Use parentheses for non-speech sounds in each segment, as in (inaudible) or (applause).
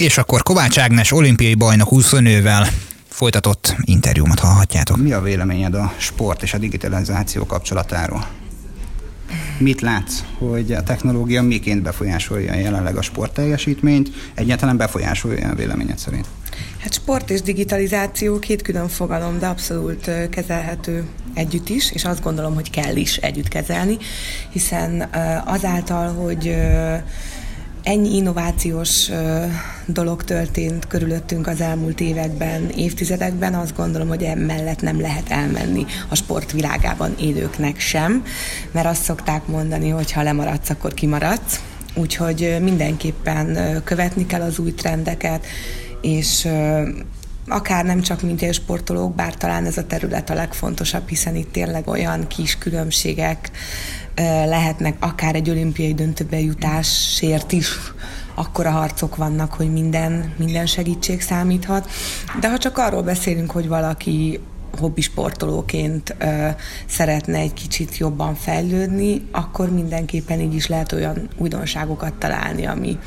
És akkor Kovács Ágnes olimpiai bajnok úszónővel folytatott interjúmat hallhatjátok. Mi a véleményed a sport és a digitalizáció kapcsolatáról? Mit látsz, hogy a technológia miként befolyásolja jelenleg a sport teljesítményt? Egyáltalán befolyásolja a véleményed szerint? Hát sport és digitalizáció két külön fogalom, de abszolút kezelhető együtt is, és azt gondolom, hogy kell is együtt kezelni, hiszen azáltal, hogy ennyi innovációs dolog történt körülöttünk az elmúlt években, évtizedekben, azt gondolom, hogy emellett nem lehet elmenni a sportvilágában élőknek sem, mert azt szokták mondani, hogy ha lemaradsz, akkor kimaradsz. Úgyhogy mindenképpen követni kell az új trendeket, és akár nem csak mint sportolók, bár talán ez a terület a legfontosabb, hiszen itt tényleg olyan kis különbségek lehetnek, akár egy olimpiai döntőbe jutásért is akkora harcok vannak, hogy minden, minden segítség számíthat. De ha csak arról beszélünk, hogy valaki hobbi sportolóként ö, szeretne egy kicsit jobban fejlődni, akkor mindenképpen így is lehet olyan újdonságokat találni, ami,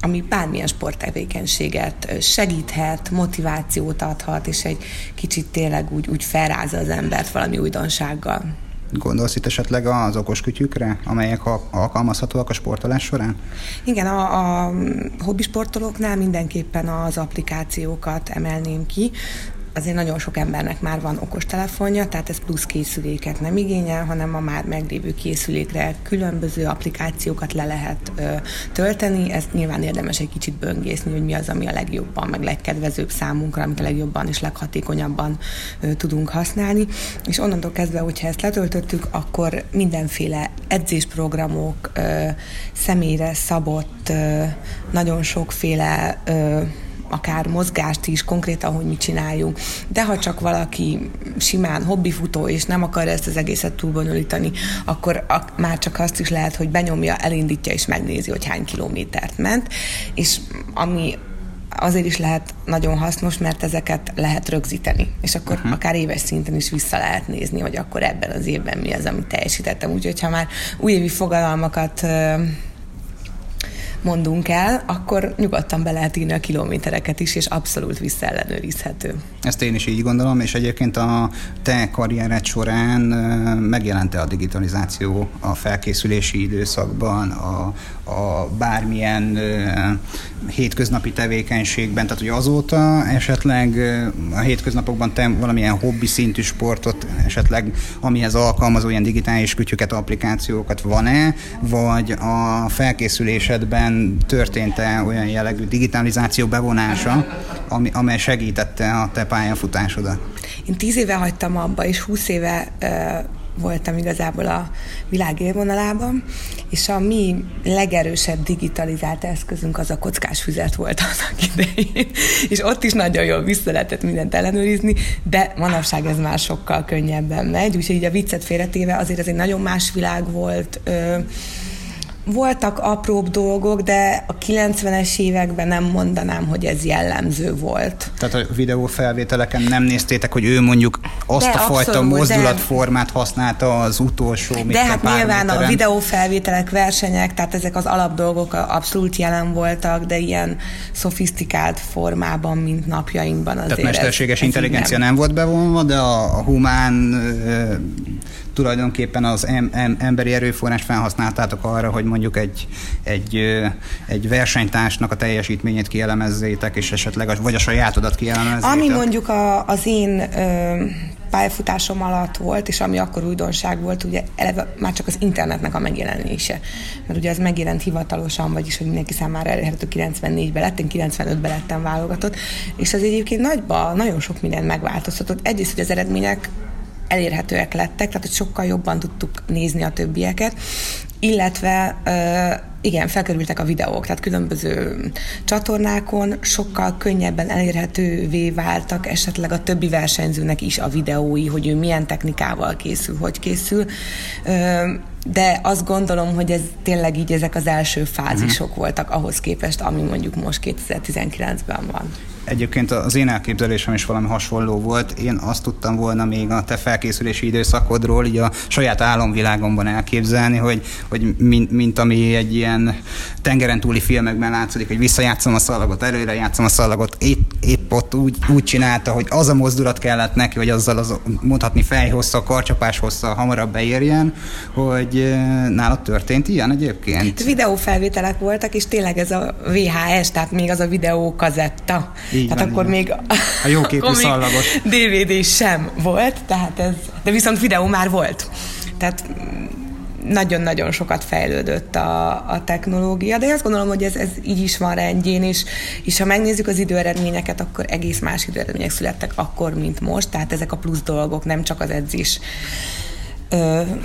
ami bármilyen sporttevékenységet segíthet, motivációt adhat, és egy kicsit tényleg úgy, úgy felrázza az embert valami újdonsággal. Gondolsz itt esetleg az okoskütyükre, amelyek alkalmazhatóak a sportolás során? Igen, a, a hobbisportolóknál mindenképpen az applikációkat emelném ki azért nagyon sok embernek már van okostelefonja, tehát ez plusz készüléket nem igényel, hanem a már meglévő készülékre különböző applikációkat le lehet ö, tölteni. Ezt nyilván érdemes egy kicsit böngészni, hogy mi az, ami a legjobban, meg legkedvezőbb számunkra, amit a legjobban és leghatékonyabban ö, tudunk használni. És onnantól kezdve, hogyha ezt letöltöttük, akkor mindenféle edzésprogramok, ö, személyre szabott, ö, nagyon sokféle ö, akár mozgást is, konkrétan, hogy mit csináljunk. De ha csak valaki simán hobbifutó, és nem akar ezt az egészet túlbonyolítani, akkor a, már csak azt is lehet, hogy benyomja, elindítja és megnézi, hogy hány kilométert ment, és ami azért is lehet nagyon hasznos, mert ezeket lehet rögzíteni, és akkor uh-huh. akár éves szinten is vissza lehet nézni, hogy akkor ebben az évben mi az, amit teljesítettem. Úgyhogy ha már újévi fogalmakat mondunk el, akkor nyugodtan be lehet írni a kilométereket is, és abszolút visszaellenőrizhető. Ezt én is így gondolom, és egyébként a te karriered során megjelente a digitalizáció a felkészülési időszakban, a, a bármilyen hétköznapi tevékenységben, tehát hogy azóta esetleg a hétköznapokban te valamilyen hobbi szintű sportot esetleg, amihez alkalmazó ilyen digitális kütyüket, applikációkat van-e, vagy a felkészülésedben történt-e olyan jellegű digitalizáció bevonása, ami, amely segítette a te pályafutásodat? Én tíz éve hagytam abba, és húsz éve voltam igazából a világ élvonalában, és a mi legerősebb digitalizált eszközünk az a kockás füzet volt annak idején, és ott is nagyon jól vissza lehetett mindent ellenőrizni, de manapság ez már sokkal könnyebben megy, úgyhogy így a viccet félretéve azért ez egy nagyon más világ volt, voltak apróbb dolgok, de a 90-es években nem mondanám, hogy ez jellemző volt. Tehát a videófelvételeken nem néztétek, hogy ő mondjuk azt de a fajta abszolút, mozdulatformát használta az utolsó De hát nyilván a videófelvételek, versenyek, tehát ezek az alapdolgok abszolút jelen voltak, de ilyen szofisztikált formában, mint napjainkban azért. Tehát mesterséges ez, ez intelligencia nem. nem volt bevonva, de a, a humán tulajdonképpen az em, em, emberi erőforrás felhasználtátok arra, hogy mondjuk egy, egy, egy versenytársnak a teljesítményét kielemezzétek, és esetleg a, vagy a sajátodat kielemezzétek? Ami mondjuk a, az én ö, pályafutásom alatt volt, és ami akkor újdonság volt, ugye eleve már csak az internetnek a megjelenése. Mert ugye ez megjelent hivatalosan, vagyis hogy mindenki számára elérhető 94-ben lett, én 95-ben lettem válogatott, és az egyébként nagyba nagyon sok mindent megváltoztatott. Egyrészt, hogy az eredmények elérhetőek lettek, tehát hogy sokkal jobban tudtuk nézni a többieket, illetve igen, felkerültek a videók, tehát különböző csatornákon sokkal könnyebben elérhetővé váltak esetleg a többi versenyzőnek is a videói, hogy ő milyen technikával készül, hogy készül. De azt gondolom, hogy ez tényleg így ezek az első fázisok uh-huh. voltak ahhoz képest, ami mondjuk most 2019-ben van. Egyébként az én elképzelésem is valami hasonló volt. Én azt tudtam volna még a te felkészülési időszakodról, így a saját álomvilágomban elképzelni, hogy, hogy mint, mint ami egy ilyen tengeren túli filmekben látszik, hogy visszajátszom a szalagot, előre játszom a szalagot, épp, épp ott úgy, úgy csinálta, hogy az a mozdulat kellett neki, hogy azzal az, mondhatni fejhossza, karcsapás hossza hamarabb beérjen, hogy nálad történt ilyen egyébként? Videófelvételek voltak, és tényleg ez a VHS, tehát még az a videó kazetta. Így tehát van, akkor még a jó képű (laughs) szallagos. DVD sem volt, tehát ez, de viszont videó már volt. Tehát nagyon-nagyon sokat fejlődött a, a technológia, de én azt gondolom, hogy ez, ez így is van rendjén, és, és ha megnézzük az időeredményeket, akkor egész más időeredmények születtek akkor, mint most, tehát ezek a plusz dolgok, nem csak az edzés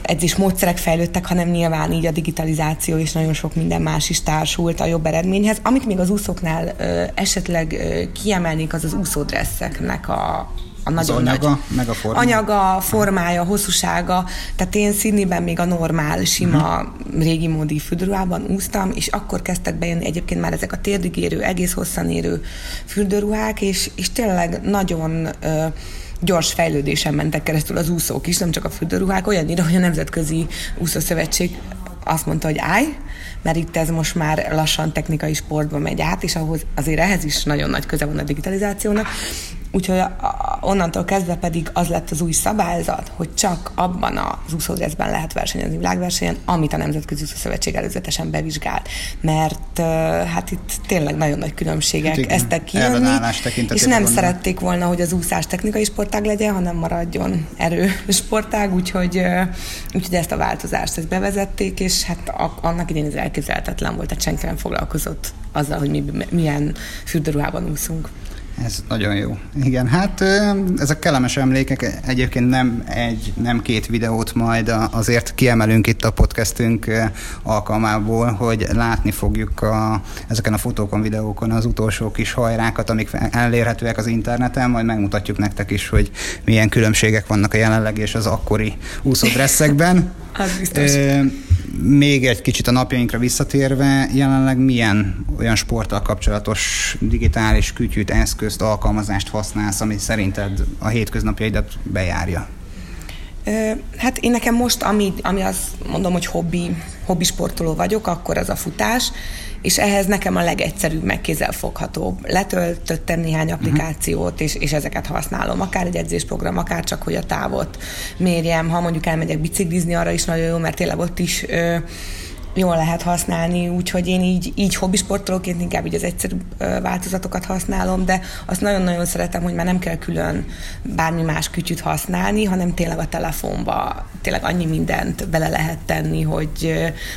edzés módszerek fejlődtek, hanem nyilván így a digitalizáció és nagyon sok minden más is társult a jobb eredményhez. Amit még az úszóknál esetleg kiemelnék, az az úszódresszeknek a, a nagyon az anyaga, nagy meg a formája. anyaga, formája, hosszúsága. Tehát én Sydneyben még a normál, sima, uh-huh. régi módi fürdőruhában úsztam, és akkor kezdtek bejönni egyébként már ezek a térdigérő, egész hosszan érő fürdőruhák, és, és tényleg nagyon uh, gyors fejlődésen mentek keresztül az úszók is, nem csak a fürdőruhák, olyannyira, hogy a Nemzetközi Úszószövetség azt mondta, hogy állj, mert itt ez most már lassan technikai sportba megy át, és ahhoz azért ehhez is nagyon nagy köze van a digitalizációnak, Úgyhogy onnantól kezdve pedig az lett az új szabályzat, hogy csak abban az úszódreszben lehet versenyezni világversenyen, amit a Nemzetközi Szövetség előzetesen bevizsgált. Mert hát itt tényleg nagyon nagy különbségek hát eztek kijönni, és nem van. szerették volna, hogy az úszás technikai sportág legyen, hanem maradjon erő sportág, úgyhogy, úgyhogy ezt a változást ezt bevezették, és hát annak idén ez elképzelhetetlen volt, tehát senki nem foglalkozott azzal, hogy mi milyen fürdőruhában úszunk. Ez nagyon jó. Igen, hát ezek kellemes emlékek. Egyébként nem egy, nem két videót majd azért kiemelünk itt a podcastünk alkalmából, hogy látni fogjuk a, ezeken a fotókon, videókon az utolsó kis hajrákat, amik elérhetőek az interneten, majd megmutatjuk nektek is, hogy milyen különbségek vannak a jelenleg és az akkori úszódresszekben. (laughs) az biztos még egy kicsit a napjainkra visszatérve, jelenleg milyen olyan sporttal kapcsolatos digitális kütyűt, eszközt, alkalmazást használsz, ami szerinted a hétköznapjaidat bejárja? Hát én nekem most, ami, ami azt mondom, hogy hobbi, hobbi sportoló vagyok, akkor az a futás, és ehhez nekem a legegyszerűbb, megkézzelfoghatóbb. Letöltöttem néhány mhm. applikációt, és, és ezeket használom. Akár egy edzésprogram, akár csak, hogy a távot mérjem. Ha mondjuk elmegyek biciklizni, arra is nagyon jó, mert tényleg ott is ö, jól lehet használni, úgyhogy én így, így hobbisportolóként inkább így az egyszerű változatokat használom, de azt nagyon-nagyon szeretem, hogy már nem kell külön bármi más kütyüt használni, hanem tényleg a telefonba tényleg annyi mindent bele lehet tenni, hogy,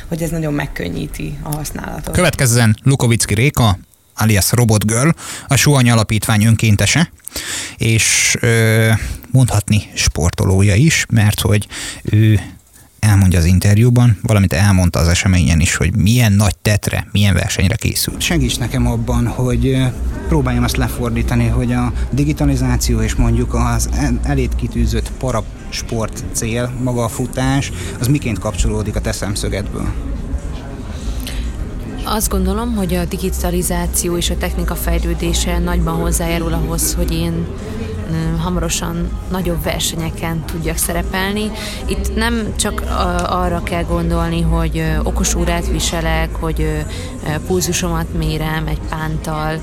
hogy ez nagyon megkönnyíti a használatot. Következzen Lukovicki Réka, alias Robot Girl, a Suhany Alapítvány önkéntese, és ö, mondhatni sportolója is, mert hogy ő elmondja az interjúban, valamint elmondta az eseményen is, hogy milyen nagy tetre, milyen versenyre készült. Segíts nekem abban, hogy próbáljam azt lefordítani, hogy a digitalizáció és mondjuk az elét kitűzött parasport cél, maga a futás, az miként kapcsolódik a te szemszögedből? Azt gondolom, hogy a digitalizáció és a technika fejlődése nagyban hozzájárul ahhoz, hogy én hamarosan nagyobb versenyeken tudjak szerepelni. Itt nem csak arra kell gondolni, hogy okos órát viselek, hogy pulzusomat mérem egy pántal,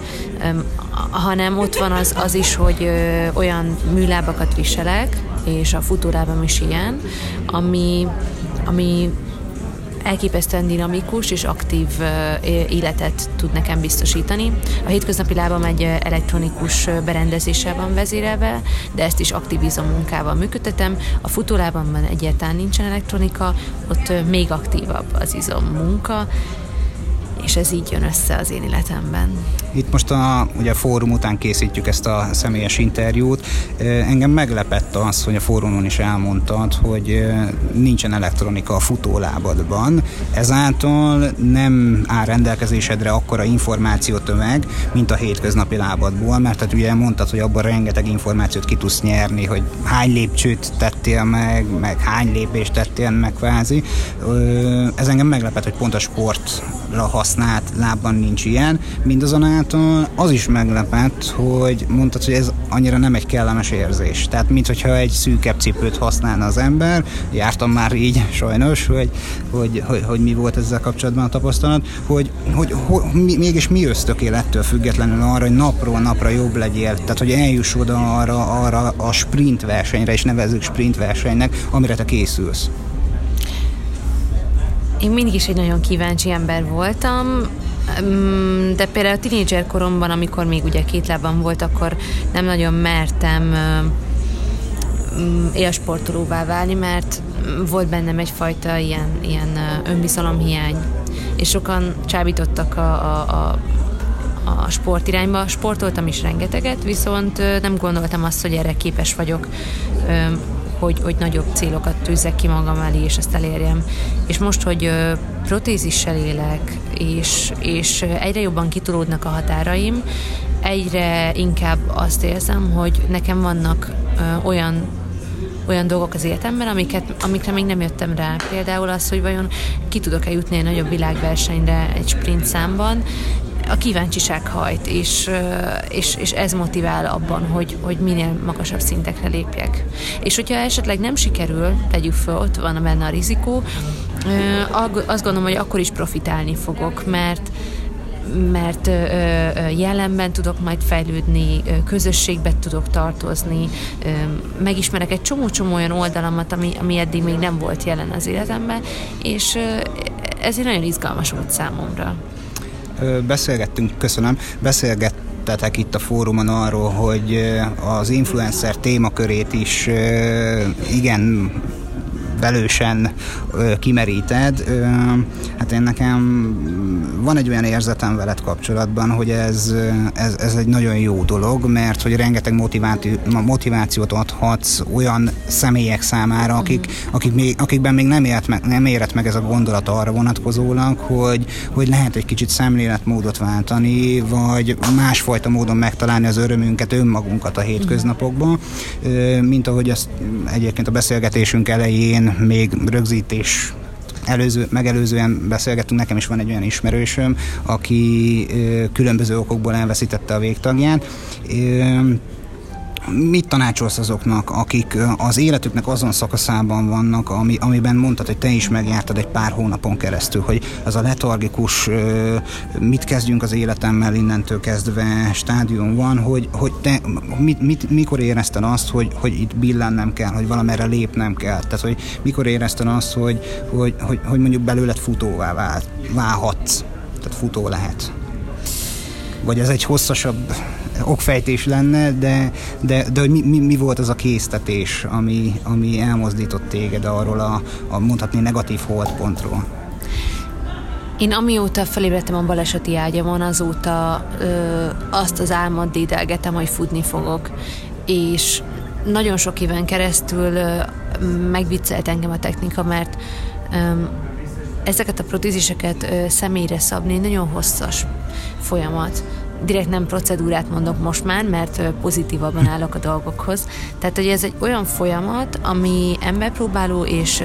hanem ott van az, az is, hogy olyan műlábakat viselek, és a futórábam is ilyen, ami, ami elképesztően dinamikus és aktív életet tud nekem biztosítani. A hétköznapi lábam egy elektronikus berendezéssel van vezérelve, de ezt is aktivizom munkával működtetem. A futólábamban egyáltalán nincsen elektronika, ott még aktívabb az izom munka, és ez így jön össze az én életemben. Itt most a, ugye a fórum után készítjük ezt a személyes interjút. Engem meglepett az, hogy a fórumon is elmondtad, hogy nincsen elektronika a futólábadban, ezáltal nem áll rendelkezésedre akkora információtömeg, mint a hétköznapi lábadból, mert tehát ugye mondtad, hogy abban rengeteg információt ki tudsz nyerni, hogy hány lépcsőt tettél meg, meg hány lépést tettél meg kvázi. Ez engem meglepett, hogy pont a sportra használt lábban nincs ilyen. Mindazonáltal Ezáltal az is meglepett, hogy mondtad, hogy ez annyira nem egy kellemes érzés. Tehát, mint hogyha egy szűkebb cipőt használna az ember. Jártam már így sajnos, hogy, hogy, hogy, hogy mi volt ezzel kapcsolatban a tapasztalat, hogy, hogy, hogy mi, mégis mi ösztökél ettől függetlenül arra, hogy napról napra jobb legyél. Tehát, hogy eljuss oda arra, arra a sprint versenyre, és nevezzük sprint versenynek, amire te készülsz. Én mindig is egy nagyon kíváncsi ember voltam, de például a tínédzser koromban, amikor még ugye két lábam volt, akkor nem nagyon mertem mm, élsportolóvá válni, mert volt bennem egyfajta ilyen, ilyen önbizalomhiány, és sokan csábítottak a, a, a a sportirányba. Sportoltam is rengeteget, viszont nem gondoltam azt, hogy erre képes vagyok hogy, hogy nagyobb célokat tűzzek ki magam elé, és ezt elérjem. És most, hogy protézissel élek, és, és egyre jobban kitolódnak a határaim, egyre inkább azt érzem, hogy nekem vannak olyan olyan dolgok az életemben, amiket, amikre még nem jöttem rá. Például az, hogy vajon ki tudok-e jutni egy nagyobb világversenyre egy sprint számban, a kíváncsiság hajt, és, és, és ez motivál abban, hogy, hogy minél magasabb szintekre lépjek. És hogyha esetleg nem sikerül, tegyük föl, ott van benne a rizikó, azt gondolom, hogy akkor is profitálni fogok, mert mert jelenben tudok majd fejlődni, közösségbe tudok tartozni, megismerek egy csomó-csomó olyan oldalamat, ami, ami eddig még nem volt jelen az életemben, és ez egy nagyon izgalmas út számomra beszélgettünk, köszönöm, beszélgettetek itt a fórumon arról, hogy az influencer témakörét is igen velősen kimeríted. Hát én nekem van egy olyan érzetem veled kapcsolatban, hogy ez, ez, ez egy nagyon jó dolog, mert hogy rengeteg motivációt adhatsz olyan személyek számára, akik, akik még, akikben még nem, élt meg, nem érett meg ez a gondolat arra vonatkozólag, hogy, hogy lehet egy kicsit szemléletmódot váltani, vagy másfajta módon megtalálni az örömünket, önmagunkat a hétköznapokban, mint ahogy ezt egyébként a beszélgetésünk elején még rögzítés előző, megelőzően beszélgettünk, nekem is van egy olyan ismerősöm, aki különböző okokból elveszítette a végtagját. Mit tanácsolsz azoknak, akik az életüknek azon szakaszában vannak, ami, amiben mondtad, hogy te is megjártad egy pár hónapon keresztül, hogy az a letargikus, mit kezdjünk az életemmel innentől kezdve stádium van, hogy, hogy te mit, mit, mikor érezted azt, hogy, hogy itt billennem kell, hogy valamerre lépnem kell, tehát hogy mikor érezted azt, hogy, hogy, hogy, hogy mondjuk belőled futóvá vált, válhatsz, tehát futó lehet. Vagy ez egy hosszasabb okfejtés lenne, de, de, de hogy mi, mi, mi volt az a késztetés, ami, ami elmozdított téged arról a, a mondhatni negatív holdpontról? Én amióta felébredtem a baleseti ágyamon, azóta ö, azt az álmot dédelgetem, hogy futni fogok. És nagyon sok éven keresztül ö, megviccelt engem a technika, mert ö, ezeket a protéziseket ö, személyre szabni nagyon hosszas folyamat direkt nem procedúrát mondok most már, mert pozitívabban állok a dolgokhoz. Tehát, hogy ez egy olyan folyamat, ami emberpróbáló, és,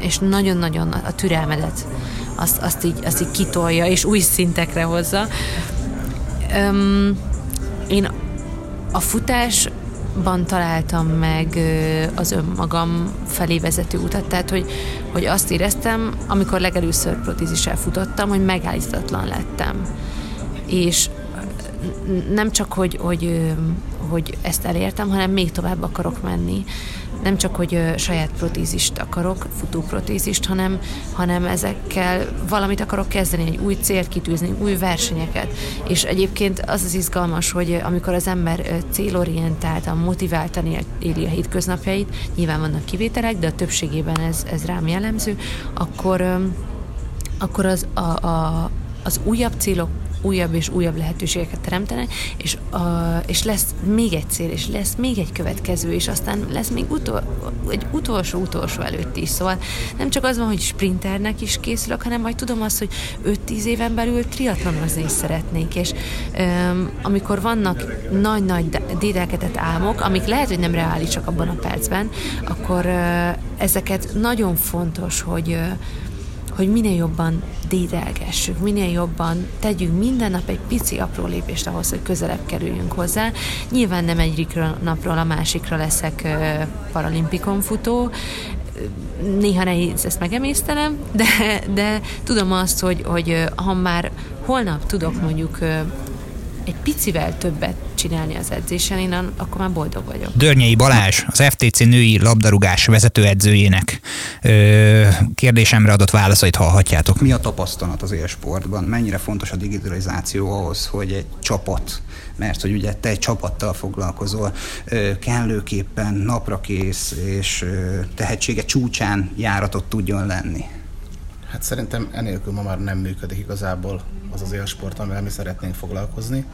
és nagyon-nagyon a türelmedet azt, azt, így, azt így kitolja, és új szintekre hozza. Um, én a futás ban találtam meg az önmagam felé vezető utat, tehát hogy, hogy azt éreztem, amikor legelőször protézissel futottam, hogy megállíthatatlan lettem és nem csak, hogy, hogy, hogy ezt elértem, hanem még tovább akarok menni. Nem csak, hogy saját protézist akarok, futóprotézist, hanem, hanem ezekkel valamit akarok kezdeni, egy új célt kitűzni, új versenyeket. És egyébként az az izgalmas, hogy amikor az ember célorientáltan, motiváltan éli a hétköznapjait, nyilván vannak kivételek, de a többségében ez, ez rám jellemző, akkor, akkor az, a, a, az újabb célok újabb és újabb lehetőségeket teremtenek, és, a, és lesz még egy cél, és lesz még egy következő, és aztán lesz még utol, egy utolsó-utolsó előtt is. Szóval nem csak az van, hogy sprinternek is készülök, hanem majd tudom azt, hogy 5-10 éven belül triatlonozni is szeretnék, és um, amikor vannak nagy-nagy dédelkedett álmok, amik lehet, hogy nem reálisak abban a percben, akkor uh, ezeket nagyon fontos, hogy uh, hogy minél jobban dédelgessük, minél jobban tegyünk minden nap egy pici apró lépést ahhoz, hogy közelebb kerüljünk hozzá. Nyilván nem egyikről napról a másikra leszek paralimpikon futó, néha nehéz ezt megemésztenem, de, de tudom azt, hogy, hogy ha már holnap tudok mondjuk egy picivel többet csinálni az edzésen, én akkor már boldog vagyok. Dörnyei Balázs, az FTC női labdarúgás vezetőedzőjének kérdésemre adott válaszait hallhatjátok. Mi a tapasztalat az élsportban? Mennyire fontos a digitalizáció ahhoz, hogy egy csapat, mert hogy ugye te egy csapattal foglalkozol, ö, kellőképpen naprakész és ö, tehetsége csúcsán járatot tudjon lenni? Hát szerintem enélkül ma már nem működik igazából az az élsport, amivel mi szeretnénk foglalkozni.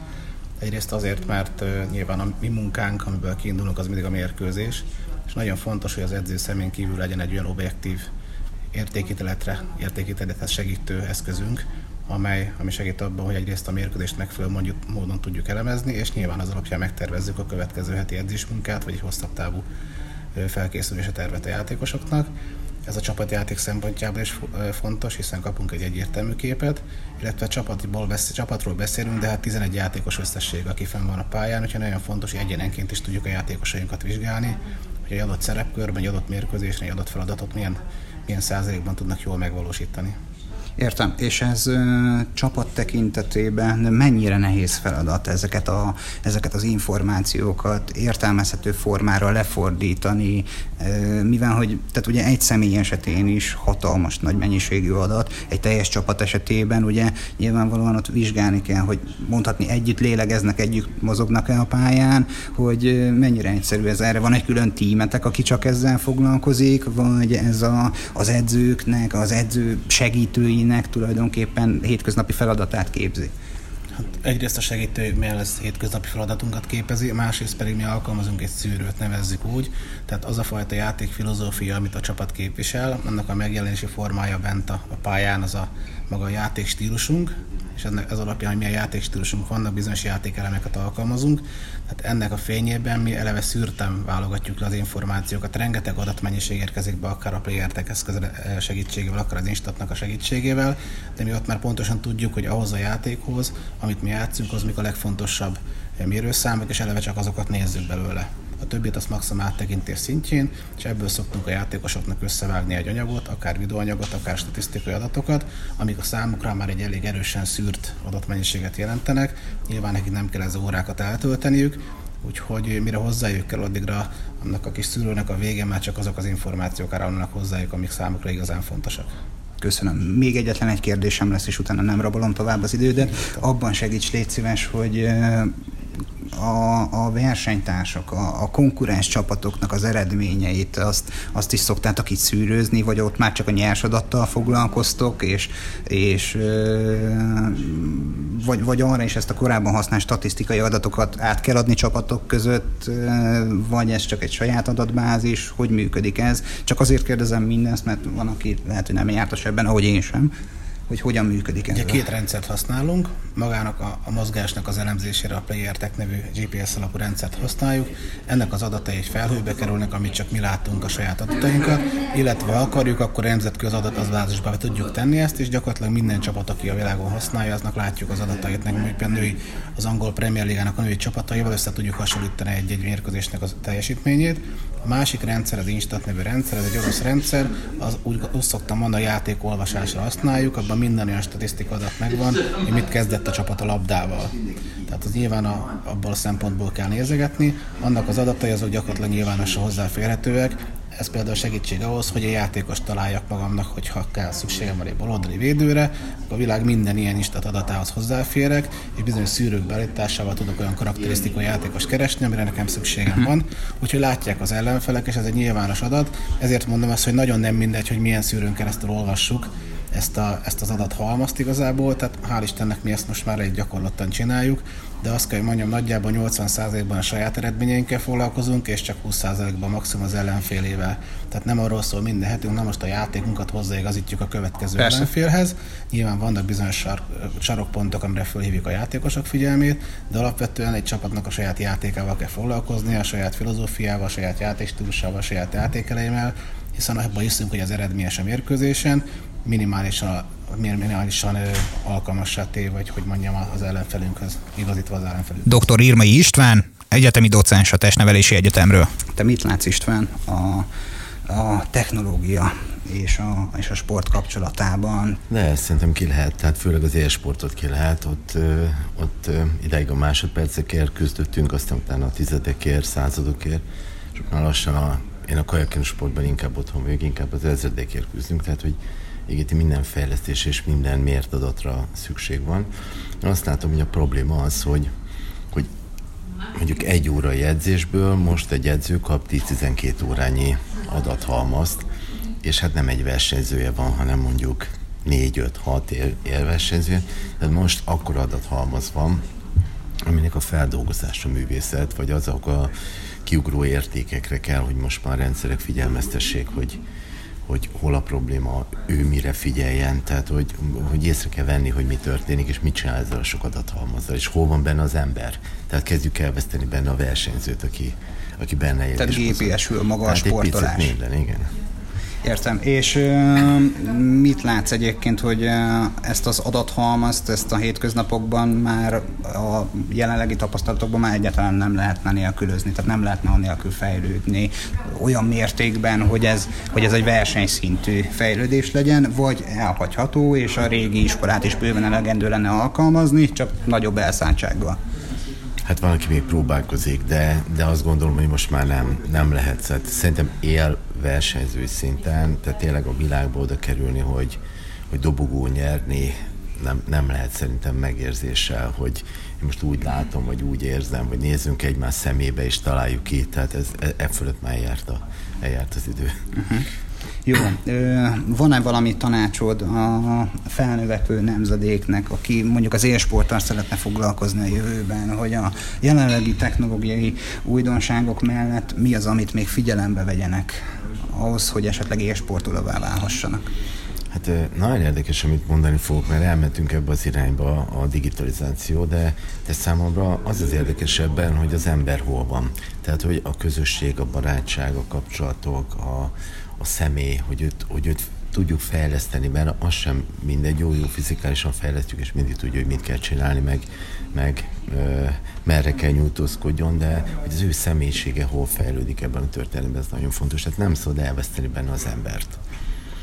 Egyrészt azért, mert nyilván a mi munkánk, amiből kiindulunk, az mindig a mérkőzés, és nagyon fontos, hogy az edző szemén kívül legyen egy olyan objektív értékítéletre, értékítélethez segítő eszközünk, amely, ami segít abban, hogy egyrészt a mérkőzést megfelelő mondjuk, módon tudjuk elemezni, és nyilván az alapján megtervezzük a következő heti edzésmunkát, vagy egy hosszabb távú felkészülése tervet a játékosoknak. Ez a csapatjáték szempontjából is fontos, hiszen kapunk egy egyértelmű képet, illetve csapatból beszél, csapatról beszélünk, de hát 11 játékos összesség, aki fenn van a pályán, úgyhogy nagyon fontos, hogy egyenenként is tudjuk a játékosainkat vizsgálni, hogy egy adott szerepkörben, egy adott mérkőzésnél, egy adott feladatot milyen, milyen százalékban tudnak jól megvalósítani. Értem, és ez ö, csapat tekintetében mennyire nehéz feladat ezeket, a, ezeket az információkat értelmezhető formára lefordítani, ö, mivel hogy, tehát ugye egy személy esetén is hatalmas nagy mennyiségű adat, egy teljes csapat esetében ugye nyilvánvalóan ott vizsgálni kell, hogy mondhatni együtt lélegeznek, együtt mozognak-e a pályán, hogy mennyire egyszerű ez. Erre van egy külön tímetek, aki csak ezzel foglalkozik, vagy ez a, az edzőknek, az edző segítőinek segítőinek tulajdonképpen hétköznapi feladatát képzi? Hát egyrészt a segítő mellett hétköznapi feladatunkat képezi, másrészt pedig mi alkalmazunk egy szűrőt, nevezzük úgy. Tehát az a fajta játékfilozófia, amit a csapat képvisel, annak a megjelenési formája bent a, a pályán, az a maga a játékstílusunk, és ennek, ez alapján, hogy milyen játékstílusunk vannak, bizonyos játékelemeket alkalmazunk. Tehát ennek a fényében mi eleve szűrtem válogatjuk le az információkat. Rengeteg adatmennyiség érkezik be, akár a playertek eszköz segítségével, akár az Instatnak a segítségével, de mi ott már pontosan tudjuk, hogy ahhoz a játékhoz, amit mi játszunk, az mik a legfontosabb mérőszámok, és eleve csak azokat nézzük belőle a többit azt maximum áttekintés szintjén, és ebből szoktunk a játékosoknak összevágni egy anyagot, akár videóanyagot, akár statisztikai adatokat, amik a számukra már egy elég erősen szűrt adatmennyiséget jelentenek. Nyilván nekik nem kell ez órákat eltölteniük, úgyhogy mire hozzájuk kell, addigra annak a kis szűrőnek a vége már csak azok az információk áramlanak hozzájuk, amik számukra igazán fontosak. Köszönöm. Még egyetlen egy kérdésem lesz, és utána nem rabolom tovább az idődet. Abban segíts, légy szíves, hogy a, a versenytársak, a, a konkurens csapatoknak az eredményeit, azt, azt is szoktátok itt szűrőzni, vagy ott már csak a nyers adattal foglalkoztok, és, és vagy, vagy arra is ezt a korábban használt statisztikai adatokat át kell adni csapatok között, vagy ez csak egy saját adatbázis, hogy működik ez? Csak azért kérdezem mindezt, mert van, aki lehet, hogy nem jártas ebben, ahogy én sem hogy hogyan működik ez. Ugye két rendszert használunk, magának a, a mozgásnak az elemzésére a PlayerTech nevű GPS alapú rendszert használjuk. Ennek az adatai egy felhőbe kerülnek, amit csak mi látunk a saját adatainkat, illetve ha akarjuk, akkor nemzetközi adat az bázisba tudjuk tenni ezt, és gyakorlatilag minden csapat, aki a világon használja, aznak látjuk az adatait, nekünk például női, az angol Premier Ligának a női csapataival össze tudjuk hasonlítani egy-egy mérkőzésnek a teljesítményét. A másik rendszer, az Instat nevű rendszer, ez egy orosz rendszer, az úgy, úgy szoktam mondani, a játékolvasásra használjuk, abban minden olyan statisztika adat megvan, hogy mit kezdett a csapat a labdával. Tehát az nyilván a, abból a szempontból kell nézegetni. Annak az adatai azok gyakorlatilag nyilvánosan hozzáférhetőek, ez például segítség ahhoz, hogy a játékos találjak magamnak, hogy ha kell szükségem van egy baloldali védőre, a világ minden ilyen instat adatához hozzáférek, és bizonyos szűrők beállításával tudok olyan karakterisztikai játékos keresni, amire nekem szükségem van. Úgyhogy látják az ellenfelek, és ez egy nyilvános adat. Ezért mondom azt, hogy nagyon nem mindegy, hogy milyen szűrőn keresztül olvassuk, ezt, a, ezt az adathalmazt igazából, tehát hál' Istennek mi ezt most már egy gyakorlattan csináljuk, de azt kell, hogy mondjam, nagyjából 80%-ban a saját eredményeinkkel foglalkozunk, és csak 20%-ban maximum az ellenfélével. Tehát nem arról szól minden hetünk, na most a játékunkat hozzáigazítjuk a következő Persze. ellenfélhez. Nyilván vannak bizonyos sar, sarokpontok, amire felhívjuk a játékosok figyelmét, de alapvetően egy csapatnak a saját játékával kell foglalkozni, a saját filozófiával, a saját játékstílusával, a saját játékeleimmel, hiszen abban hiszünk, hogy az eredményes a mérkőzésen, minimálisan, minimálisan alkalmassá téve, vagy hogy mondjam, az ellenfelünkhöz, igazítva az ellenfelünkhöz. Dr. Irmai István, egyetemi docens a Testnevelési Egyetemről. Te mit látsz István a, a technológia és a, és a sport kapcsolatában? De szerintem ki lehet, tehát főleg az élsportot ki lehet, ott, ott ideig a másodpercekért küzdöttünk, aztán utána a tizedekért, századokért, és már lassan a, én a kajakin sportban inkább otthon vagyok, inkább az ezredekért küzdünk, tehát hogy ígéti minden fejlesztés és minden mért adatra szükség van. Azt látom, hogy a probléma az, hogy, hogy mondjuk egy órai edzésből most egy edző kap 10-12 órányi adathalmazt, és hát nem egy versenyzője van, hanem mondjuk 4-5-6 élversenyző. Tehát most akkor adathalmaz van, aminek a feldolgozása művészet, vagy azok a kiugró értékekre kell, hogy most már rendszerek figyelmeztessék, hogy, hogy hol a probléma, ő mire figyeljen, tehát hogy, hogy észre kell venni, hogy mi történik, és mit csinál ezzel a sok adathalmazzal, és hol van benne az ember. Tehát kezdjük elveszteni benne a versenyzőt, aki, aki benne él. Tehát GPS-ül maga a sportolás. minden, igen. Értem. És mit látsz egyébként, hogy ezt az adathalmazt, ezt a hétköznapokban már a jelenlegi tapasztalatokban már egyáltalán nem lehetne nélkülözni, tehát nem lehetne nélkül fejlődni olyan mértékben, hogy ez, hogy ez egy versenyszintű fejlődés legyen, vagy elhagyható, és a régi iskolát is bőven elegendő lenne alkalmazni, csak nagyobb elszántsággal. Hát valaki még próbálkozik, de, de azt gondolom, hogy most már nem, nem lehet. Szóval szerintem él versenyzői szinten, tehát tényleg a világba oda kerülni, hogy, hogy dobogó nyerni, nem, nem lehet szerintem megérzéssel, hogy én most úgy látom, vagy úgy érzem, hogy nézzünk egymás szemébe és találjuk ki, tehát ez, e, e fölött már eljárt, a, eljárt az idő. Uh-huh. Jó, van-e valami tanácsod a felnövekvő nemzedéknek, aki mondjuk az élsporttal szeretne foglalkozni a jövőben, hogy a jelenlegi technológiai újdonságok mellett mi az, amit még figyelembe vegyenek ahhoz, hogy esetleg élsportolóvá válhassanak? Hát nagyon érdekes, amit mondani fogok, mert elmentünk ebbe az irányba a digitalizáció, de, de számomra az az érdekesebben, hogy az ember hol van. Tehát, hogy a közösség, a barátság, a kapcsolatok, a, a személy, hogy őt, hogy őt tudjuk fejleszteni, mert az sem mindegy, jó, jó fizikálisan fejlesztjük, és mindig tudja, hogy mit kell csinálni, meg, meg ö, merre kell nyújtózkodjon, de hogy az ő személyisége hol fejlődik ebben a történetben, ez nagyon fontos. Tehát nem szabad elveszteni benne az embert.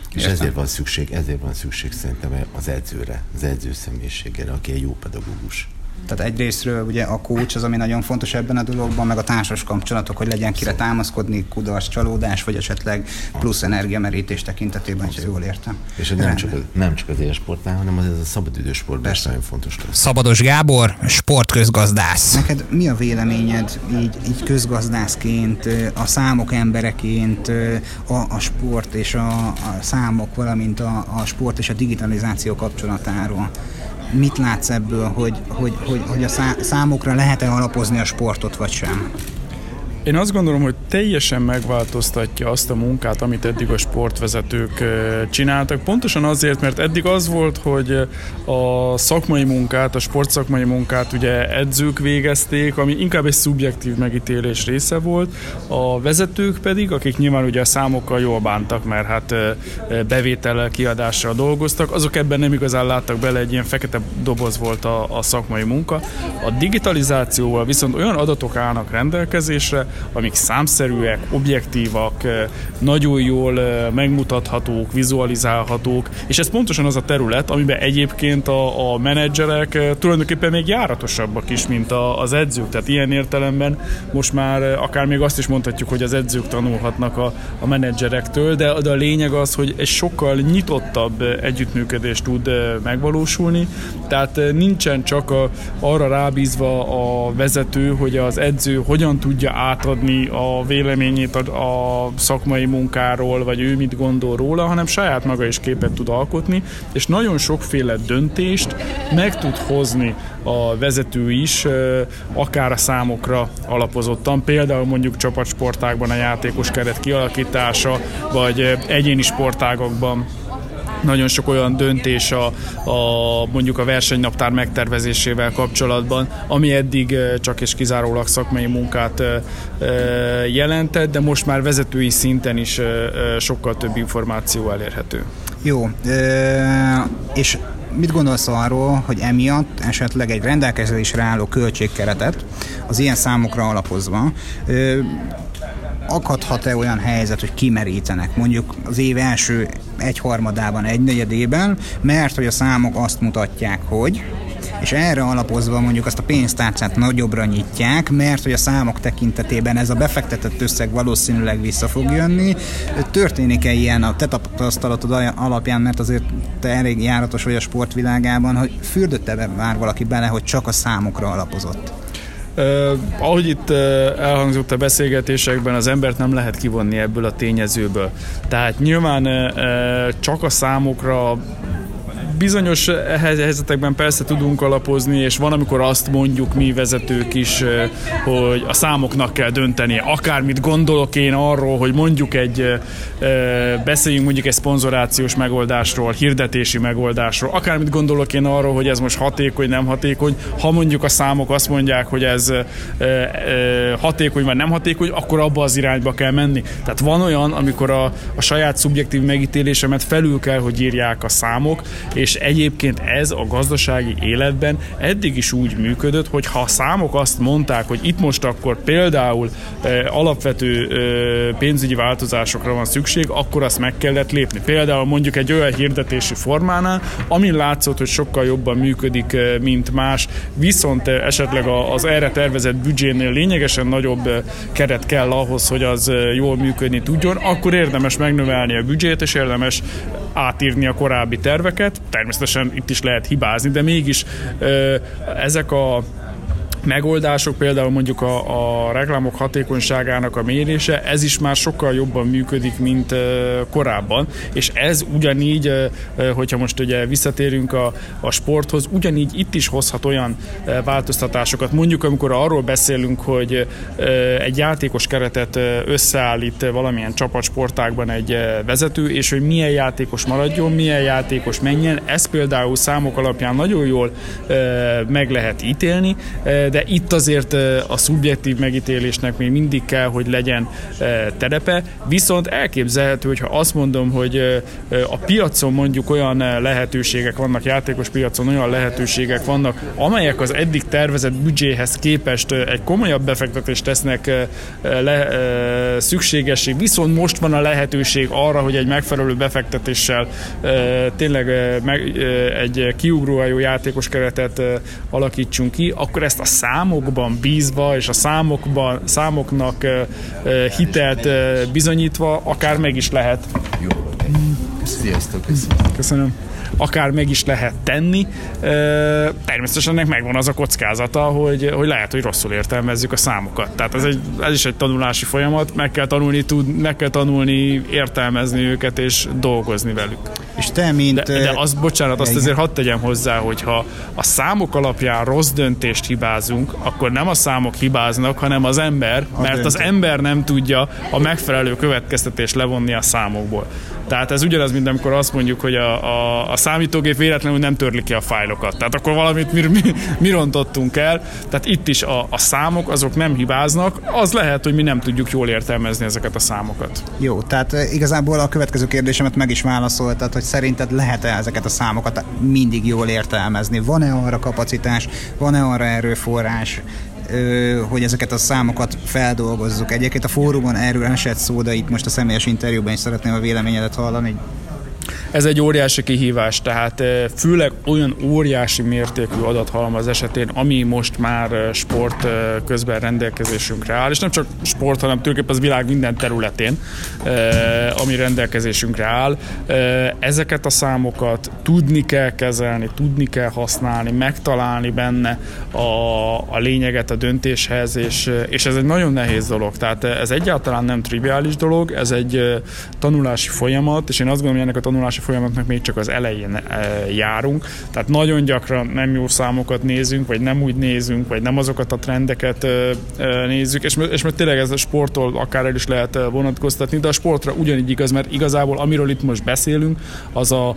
És Értem. ezért van szükség, ezért van szükség szerintem az edzőre, az edző személyiségére, aki egy jó pedagógus. Tehát egyrésztről ugye a coach az, ami nagyon fontos ebben a dologban, meg a társas kapcsolatok, hogy legyen kire támaszkodni, kudarc, csalódás, vagy esetleg plusz energiamerítés tekintetében, ha jól értem. És nem csak, az, nem csak az élsportnál, hanem az ez a szabadidősportban is nagyon fontos. Lesz. Szabados Gábor, sportközgazdász. Neked mi a véleményed így, így közgazdászként, a számok embereként, a, a sport és a, a számok, valamint a, a sport és a digitalizáció kapcsolatáról? Mit látsz ebből, hogy, hogy, hogy, hogy a számokra lehet-e alapozni a sportot, vagy sem? Én azt gondolom, hogy teljesen megváltoztatja azt a munkát, amit eddig a sportvezetők csináltak. Pontosan azért, mert eddig az volt, hogy a szakmai munkát, a sportszakmai munkát ugye edzők végezték, ami inkább egy szubjektív megítélés része volt. A vezetők pedig, akik nyilván ugye a számokkal jól bántak, mert hát bevétellel, kiadással dolgoztak, azok ebben nem igazán láttak bele, egy ilyen fekete doboz volt a, a szakmai munka. A digitalizációval viszont olyan adatok állnak rendelkezésre, amik számszerűek, objektívak, nagyon jól megmutathatók, vizualizálhatók, és ez pontosan az a terület, amiben egyébként a, a menedzserek tulajdonképpen még járatosabbak is, mint a, az edzők. Tehát ilyen értelemben most már akár még azt is mondhatjuk, hogy az edzők tanulhatnak a, a menedzserektől, de, de a lényeg az, hogy egy sokkal nyitottabb együttműködés tud megvalósulni, tehát nincsen csak a, arra rábízva a vezető, hogy az edző hogyan tudja át átadni a véleményét a, a szakmai munkáról, vagy ő mit gondol róla, hanem saját maga is képet tud alkotni, és nagyon sokféle döntést meg tud hozni a vezető is, akár a számokra alapozottan, például mondjuk csapatsportákban a játékos keret kialakítása, vagy egyéni sportágokban nagyon sok olyan döntés a, a mondjuk a versenynaptár megtervezésével kapcsolatban, ami eddig csak és kizárólag szakmai munkát jelentett, de most már vezetői szinten is sokkal több információ elérhető. Jó, és mit gondolsz arról, hogy emiatt esetleg egy rendelkezésre álló költségkeretet az ilyen számokra alapozva akadhat-e olyan helyzet, hogy kimerítenek mondjuk az év első egyharmadában, egynegyedében, mert hogy a számok azt mutatják, hogy és erre alapozva mondjuk azt a pénztárcát nagyobbra nyitják, mert hogy a számok tekintetében ez a befektetett összeg valószínűleg vissza fog jönni. Történik-e ilyen a te tapasztalatod alapján, mert azért te elég járatos vagy a sportvilágában, hogy fürdötte már valaki bele, hogy csak a számokra alapozott? Uh, ahogy itt uh, elhangzott a beszélgetésekben, az embert nem lehet kivonni ebből a tényezőből. Tehát nyilván uh, csak a számokra bizonyos helyzetekben persze tudunk alapozni, és van, amikor azt mondjuk mi vezetők is, hogy a számoknak kell dönteni. Akármit gondolok én arról, hogy mondjuk egy, beszéljünk mondjuk egy szponzorációs megoldásról, hirdetési megoldásról, akármit gondolok én arról, hogy ez most hatékony, nem hatékony, ha mondjuk a számok azt mondják, hogy ez hatékony vagy nem hatékony, akkor abba az irányba kell menni. Tehát van olyan, amikor a, a saját szubjektív megítélésemet felül kell, hogy írják a számok, és és egyébként ez a gazdasági életben eddig is úgy működött, hogy ha a számok azt mondták, hogy itt most akkor például e, alapvető e, pénzügyi változásokra van szükség, akkor azt meg kellett lépni. Például mondjuk egy olyan hirdetési formánál, ami látszott, hogy sokkal jobban működik, e, mint más, viszont e, esetleg az erre tervezett büdzsénél lényegesen nagyobb e, keret kell ahhoz, hogy az e, jól működni tudjon, akkor érdemes megnövelni a büdzsét, és érdemes átírni a korábbi terveket. Természetesen itt is lehet hibázni, de mégis ezek a megoldások, például mondjuk a, a reklámok hatékonyságának a mérése, ez is már sokkal jobban működik, mint korábban, és ez ugyanígy, hogyha most ugye visszatérünk a, a sporthoz, ugyanígy itt is hozhat olyan változtatásokat. Mondjuk, amikor arról beszélünk, hogy egy játékos keretet összeállít valamilyen csapatsportákban egy vezető, és hogy milyen játékos maradjon, milyen játékos menjen, ez például számok alapján nagyon jól meg lehet ítélni, itt azért a szubjektív megítélésnek még mindig kell, hogy legyen terepe, viszont elképzelhető, hogyha azt mondom, hogy a piacon mondjuk olyan lehetőségek vannak, játékos piacon olyan lehetőségek vannak, amelyek az eddig tervezett büdzséhez képest egy komolyabb befektetést tesznek le, szükségessé, viszont most van a lehetőség arra, hogy egy megfelelő befektetéssel tényleg egy kiugróajó játékos keretet alakítsunk ki, akkor ezt a számokban bízva, és a számokban, számoknak hitelt bizonyítva akár meg is lehet. Jó, Sziasztok, köszönöm. Köszönöm akár meg is lehet tenni. Természetesen ennek megvan az a kockázata, hogy, hogy lehet, hogy rosszul értelmezzük a számokat. Tehát ez, egy, ez is egy tanulási folyamat, meg kell tanulni, tud, meg kell tanulni értelmezni őket és dolgozni velük. És te, mint... De, de az, bocsánat, azt azért hadd tegyem hozzá, hogy ha a számok alapján rossz döntést hibázunk, akkor nem a számok hibáznak, hanem az ember, mert az ember nem tudja a megfelelő következtetést levonni a számokból. Tehát ez ugyanaz, mint amikor azt mondjuk, hogy a, a, a számítógép véletlenül nem törli ki a fájlokat. Tehát akkor valamit mi, mi, mi rontottunk el. Tehát itt is a, a számok, azok nem hibáznak. Az lehet, hogy mi nem tudjuk jól értelmezni ezeket a számokat. Jó, tehát eh, igazából a következő kérdésemet meg is válaszoltad, hogy szerinted lehet-e ezeket a számokat mindig jól értelmezni? Van-e arra kapacitás, van-e arra erőforrás, hogy ezeket a számokat feldolgozzuk. Egyébként a fórumon erről esett szó, de itt most a személyes interjúban is szeretném a véleményedet hallani. Ez egy óriási kihívás, tehát főleg olyan óriási mértékű adathalmaz esetén, ami most már sport közben rendelkezésünkre áll, és nem csak sport, hanem tulajdonképpen az világ minden területén, ami rendelkezésünkre áll. Ezeket a számokat tudni kell kezelni, tudni kell használni, megtalálni benne a, a lényeget a döntéshez, és, és ez egy nagyon nehéz dolog. Tehát ez egyáltalán nem triviális dolog, ez egy tanulási folyamat, és én azt gondolom, hogy ennek a tanulási folyamatnak még csak az elején eh, járunk, tehát nagyon gyakran nem jó számokat nézünk, vagy nem úgy nézünk, vagy nem azokat a trendeket eh, eh, nézzük, és, és mert tényleg ez a sporttól akár el is lehet vonatkoztatni, de a sportra ugyanígy igaz, mert igazából amiről itt most beszélünk, az a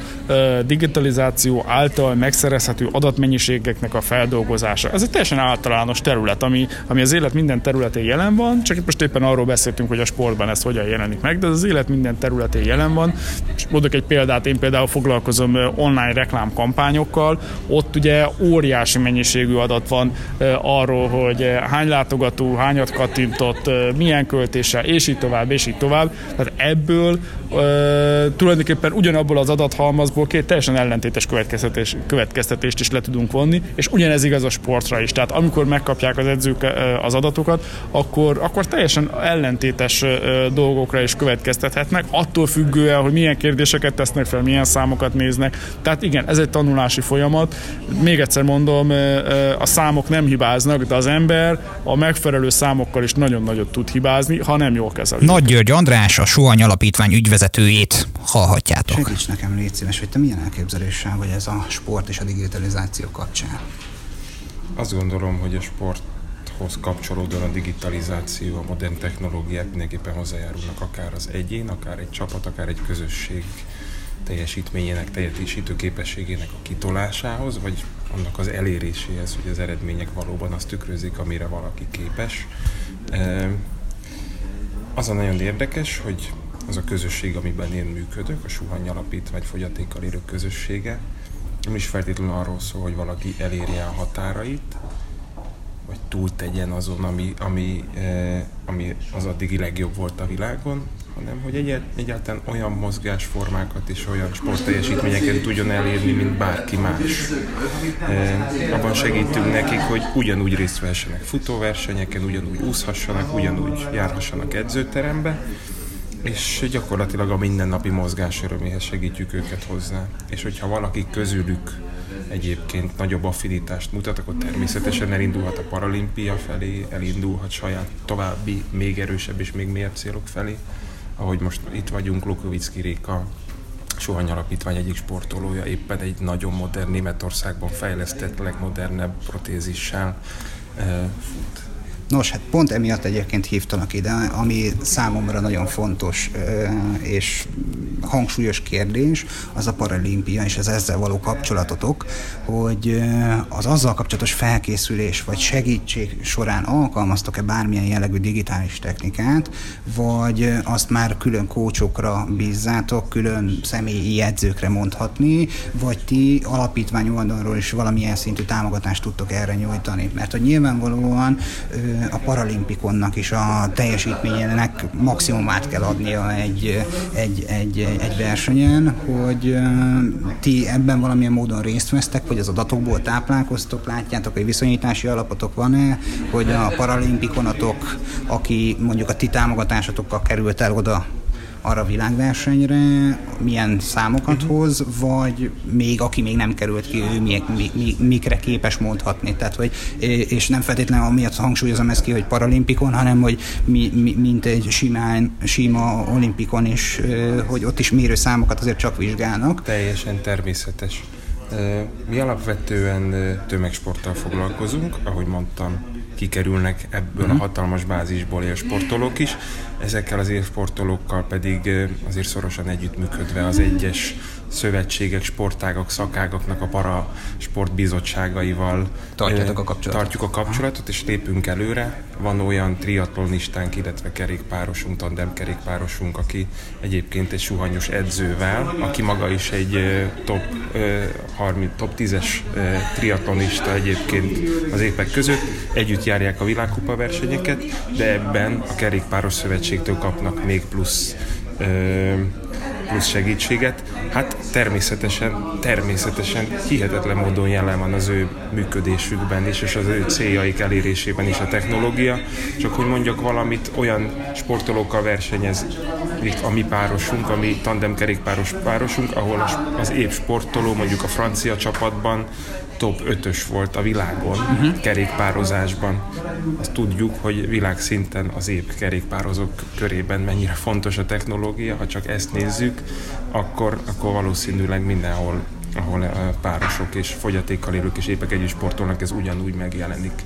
digitalizáció által megszerezhető adatmennyiségeknek a feldolgozása. Ez egy teljesen általános terület, ami, ami az élet minden területén jelen van, csak itt most éppen arról beszéltünk, hogy a sportban ez hogyan jelenik meg, de az élet minden területén jelen van. És mondok egy példát, Tehát én például foglalkozom online reklámkampányokkal, ott ugye óriási mennyiségű adat van arról, hogy hány látogató, hányat kattintott, milyen költéssel, és így tovább, és így tovább. Tehát ebből tulajdonképpen ugyanabból az adathalmazból két teljesen ellentétes következtetés, következtetést is le tudunk vonni, és ugyanez igaz a sportra is. Tehát amikor megkapják az edzők az adatokat, akkor, akkor teljesen ellentétes dolgokra is következtethetnek, attól függően, hogy milyen kérdéseket tesznek fel, milyen számokat néznek. Tehát igen, ez egy tanulási folyamat. Még egyszer mondom, a számok nem hibáznak, de az ember a megfelelő számokkal is nagyon nagyot tud hibázni, ha nem jól kezeli. Nagy György András, a Sohany Alapítvány ügyvezetőjét hallhatjátok. Segíts nekem, légy szíves, hogy te milyen elképzeléssel vagy ez a sport és a digitalizáció kapcsán? Azt gondolom, hogy a sporthoz kapcsolódóan a digitalizáció, a modern technológiák mindenképpen hozzájárulnak akár az egyén, akár egy csapat, akár egy közösség teljesítményének, teljesítő képességének a kitolásához, vagy annak az eléréséhez, hogy az eredmények valóban azt tükrözik, amire valaki képes. Az a nagyon érdekes, hogy az a közösség, amiben én működök, a Suhany Alapítvány fogyatékkal élők közössége, nem is feltétlenül arról szól, hogy valaki elérje a határait, vagy túl tegyen azon, ami, ami, ami az addigi legjobb volt a világon, hanem hogy egyet, egyáltalán olyan mozgásformákat és olyan sportteljesítményeket tudjon elérni, mint bárki más. E, abban segítünk nekik, hogy ugyanúgy részt vessenek futóversenyeken, ugyanúgy úszhassanak, ugyanúgy járhassanak edzőterembe, és gyakorlatilag a mindennapi mozgás öröméhez segítjük őket hozzá. És hogyha valaki közülük egyébként nagyobb affinitást mutat, akkor természetesen elindulhat a paralimpia felé, elindulhat saját további, még erősebb és még mélyebb célok felé. Ahogy most itt vagyunk, Lukovicki Réka, Sohany Alapítvány egyik sportolója éppen egy nagyon modern Németországban fejlesztett, legmodernebb protézissel eh, fut Nos, hát pont emiatt egyébként hívtalak ide, ami számomra nagyon fontos és hangsúlyos kérdés, az a paralimpia és az ezzel való kapcsolatotok, hogy az azzal kapcsolatos felkészülés vagy segítség során alkalmaztok-e bármilyen jellegű digitális technikát, vagy azt már külön kócsokra bízzátok, külön személyi jegyzőkre mondhatni, vagy ti alapítvány oldalról is valamilyen szintű támogatást tudtok erre nyújtani. Mert hogy nyilvánvalóan a paralimpikonnak is a teljesítményének maximumát kell adnia egy, egy, egy, egy versenyen, hogy ti ebben valamilyen módon részt vesztek, hogy az adatokból táplálkoztok, látjátok, hogy viszonyítási alapotok van-e, hogy a paralimpikonatok, aki mondjuk a ti támogatásotokkal került el oda arra a világversenyre, milyen számokat uh-huh. hoz, vagy még aki még nem került ki, ő mi, mi, mi, mikre képes mondhatni. Tehát, hogy, és nem feltétlenül amiatt hangsúlyozom ezt ki, hogy paralimpikon, hanem hogy mi, mi, mint egy simán, sima olimpikon is, hogy ott is mérő számokat azért csak vizsgálnak. Teljesen természetes. Mi alapvetően tömegsporttal foglalkozunk, ahogy mondtam, kikerülnek ebből a mhm. hatalmas bázisból élsportolók is, ezekkel az élsportolókkal pedig azért szorosan együttműködve az egyes szövetségek, sportágak, szakágaknak a para sportbizottságaival Tartjátok a kapcsolatot. tartjuk a kapcsolatot, és lépünk előre. Van olyan triatlonistánk, illetve kerékpárosunk, tandemkerékpárosunk, aki egyébként egy suhanyos edzővel, aki maga is egy top, 30, top 10-es triatlonista egyébként az évek között. Együtt járják a világkupa versenyeket, de ebben a kerékpáros szövetségtől kapnak még plusz plusz segítséget. Hát természetesen, természetesen hihetetlen módon jelen van az ő működésükben is, és az ő céljaik elérésében is a technológia. Csak hogy mondjak valamit, olyan sportolókkal versenyez a mi párosunk, a mi tandemkerékpáros párosunk, ahol az év sportoló mondjuk a francia csapatban top 5-ös volt a világon uh-huh. kerékpározásban. Azt tudjuk, hogy világszinten az épp kerékpározók körében mennyire fontos a technológia. Ha csak ezt nézzük, akkor, akkor valószínűleg mindenhol ahol párosok és fogyatékkal élők és épek együtt sportolnak, ez ugyanúgy megjelenik.